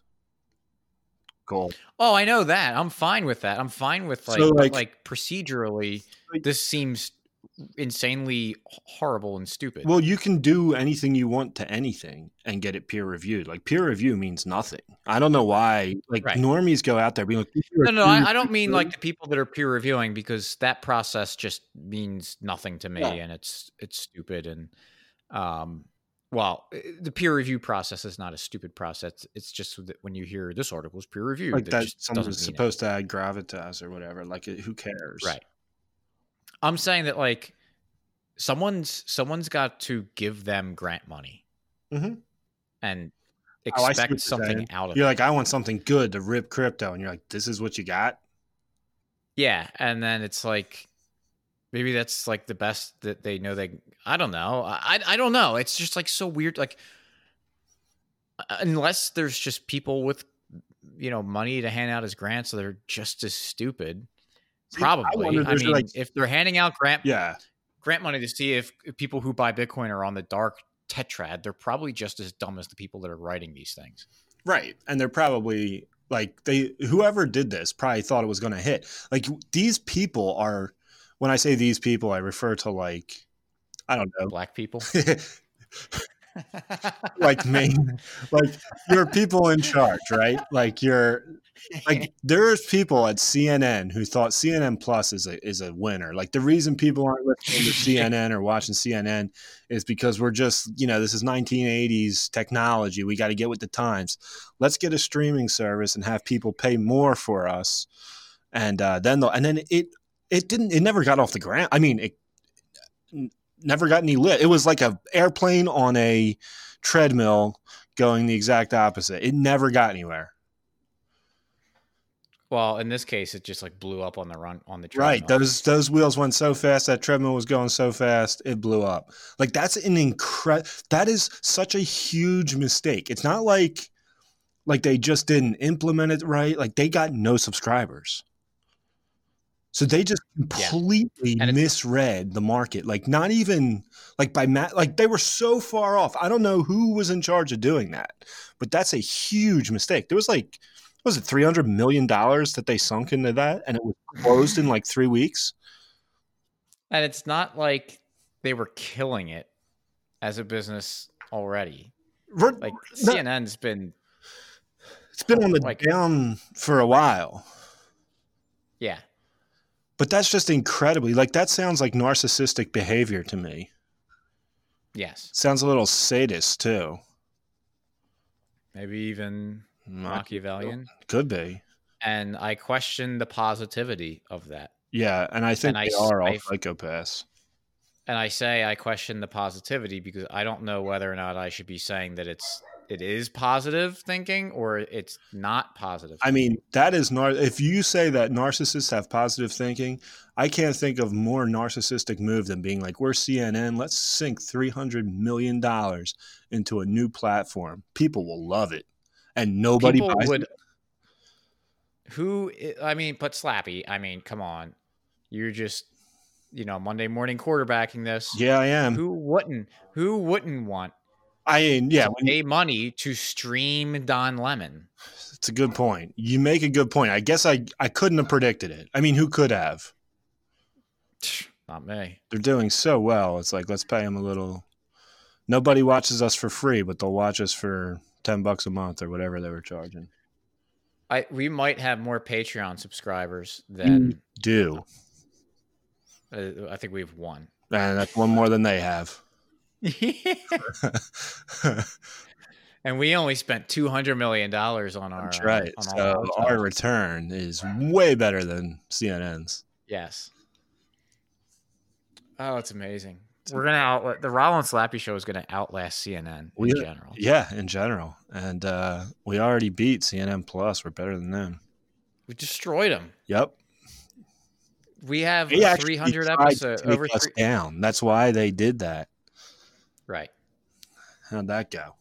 Cool. Oh, I know that. I'm fine with that. I'm fine with like So, like- like, procedurally this seems insanely horrible and stupid. Well, you can do anything you want to anything and get it peer reviewed. Like peer review means nothing. I don't know why. Like Right. normies go out there being like, no, no, I, I don't mean like the people that are peer reviewing because that process just means nothing to me Yeah. and it's it's stupid and um well, eh, the peer review process is not a stupid process. It's just that when you hear this article is peer reviewed, like that someone's doesn't it. supposed to add gravitas or whatever. Like, who cares? Right. I'm saying that like someone's someone's got to give them grant money Mhm. and Oh, expect you're something out of You're it. like, I want something good to rip crypto, and you're like, this is what you got. yeah, and then it's like maybe that's like the best that they know they I don't know. I I don't know. It's just like so weird like unless there's just people with you know money to hand out as grants so they're just as stupid. I Probably. if I, mean, like- if they're handing out grant Yeah. grant money to see if, if people who buy Bitcoin are on the dark tetrad, they're probably just as dumb as the people that are writing these things. Right. And they're probably like they whoever did this probably thought it was going to hit. Like these people are when I say these people I refer to like I don't know Black people. like me. like you're people in charge, right? Like you're like there's people at CNN who thought CNN Plus is a is a winner. Like the reason people aren't listening to CNN or watching CNN is because we're just you know this is 1980s technology. We got to get with the times. Let's get a streaming service and have people pay more for us, and uh, then they'll, and then it it didn't it never got off the ground. I mean it n- never got any lit. It was like a airplane on a treadmill going the exact opposite. It never got anywhere. well, in this case, it just like blew up on the run on the treadmill. Right. Those those wheels went so fast. That treadmill was going so fast. It blew up. Like that's an incredible. That is such a huge mistake. It's not like like they just didn't implement it right. Like they got no subscribers. So they just completely it's- misread the market. Like not even like by Matt, like they were so far off. I don't know who was in charge of doing that, but that's a huge mistake. There was like what was it three hundred million dollars that they sunk into that, and it was closed in like three weeks. and it's not like they were killing it as a business already. Ver- Like No. CNN's been, it's been on the like- down for a while, yeah, but that's just incredibly like that sounds like narcissistic behavior to me. yes, Sounds a little sadist too. maybe even Machiavellian. Could be. And I question the positivity of that. Yeah, and I think And they s- are all I- psychopaths. and I say I question the positivity because I don't know whether or not I should be saying that it's it is positive thinking or it's not positive. I mean, that is nar- if you say that narcissists have positive thinking, I can't think of more narcissistic move than being like, "We're CNN, let's sink 300 million dollars into a new platform. People will love it." And nobody people buys would it. who I mean, but Slappy, I mean, come on. You're just you know, Monday morning quarterbacking this. Yeah, I am. Who wouldn't who wouldn't want I mean, yeah, when pay money to stream Don Lemon? it's a good point. You make a good point. I guess I I couldn't have predicted it. I mean, who could have? Not me. They're doing so well. It's like let's pay them a little. Nobody watches us for free, but they'll watch us for ten bucks a month or whatever they were charging. I we might have more Patreon subscribers than Do uh, I think we have one. and that's one more than they have. and we only spent two hundred million dollars on our. That's right. Uh, on so our, our return is way better than CNN's. Yes. Oh, it's amazing. We're gonna outlet the Rollo and Slappy show is gonna outlast CNN We- in general. Yeah, in general, and uh, we already beat CNN Plus. We're better than them. We destroyed them. Yep. We have three hundred episodes over three. down. That's why they did that. How'd that go?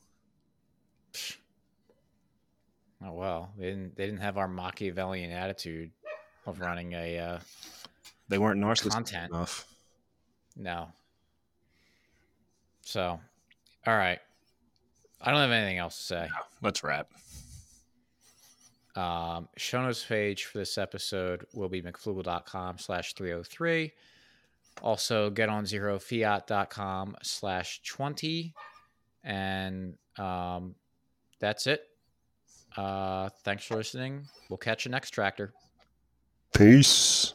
Oh well, they didn't. They didn't have our Machiavellian attitude of running a. Uh, They weren't narcissistic Content. enough. no. So, all right. I don't have anything else to say. Let's wrap. Um, show notes page for this episode will be mcflugel.com slash 303. Also, get on zero fiat.com slash 20. And um, that's it. Uh, thanks for listening. We'll catch you next tractor. Peace.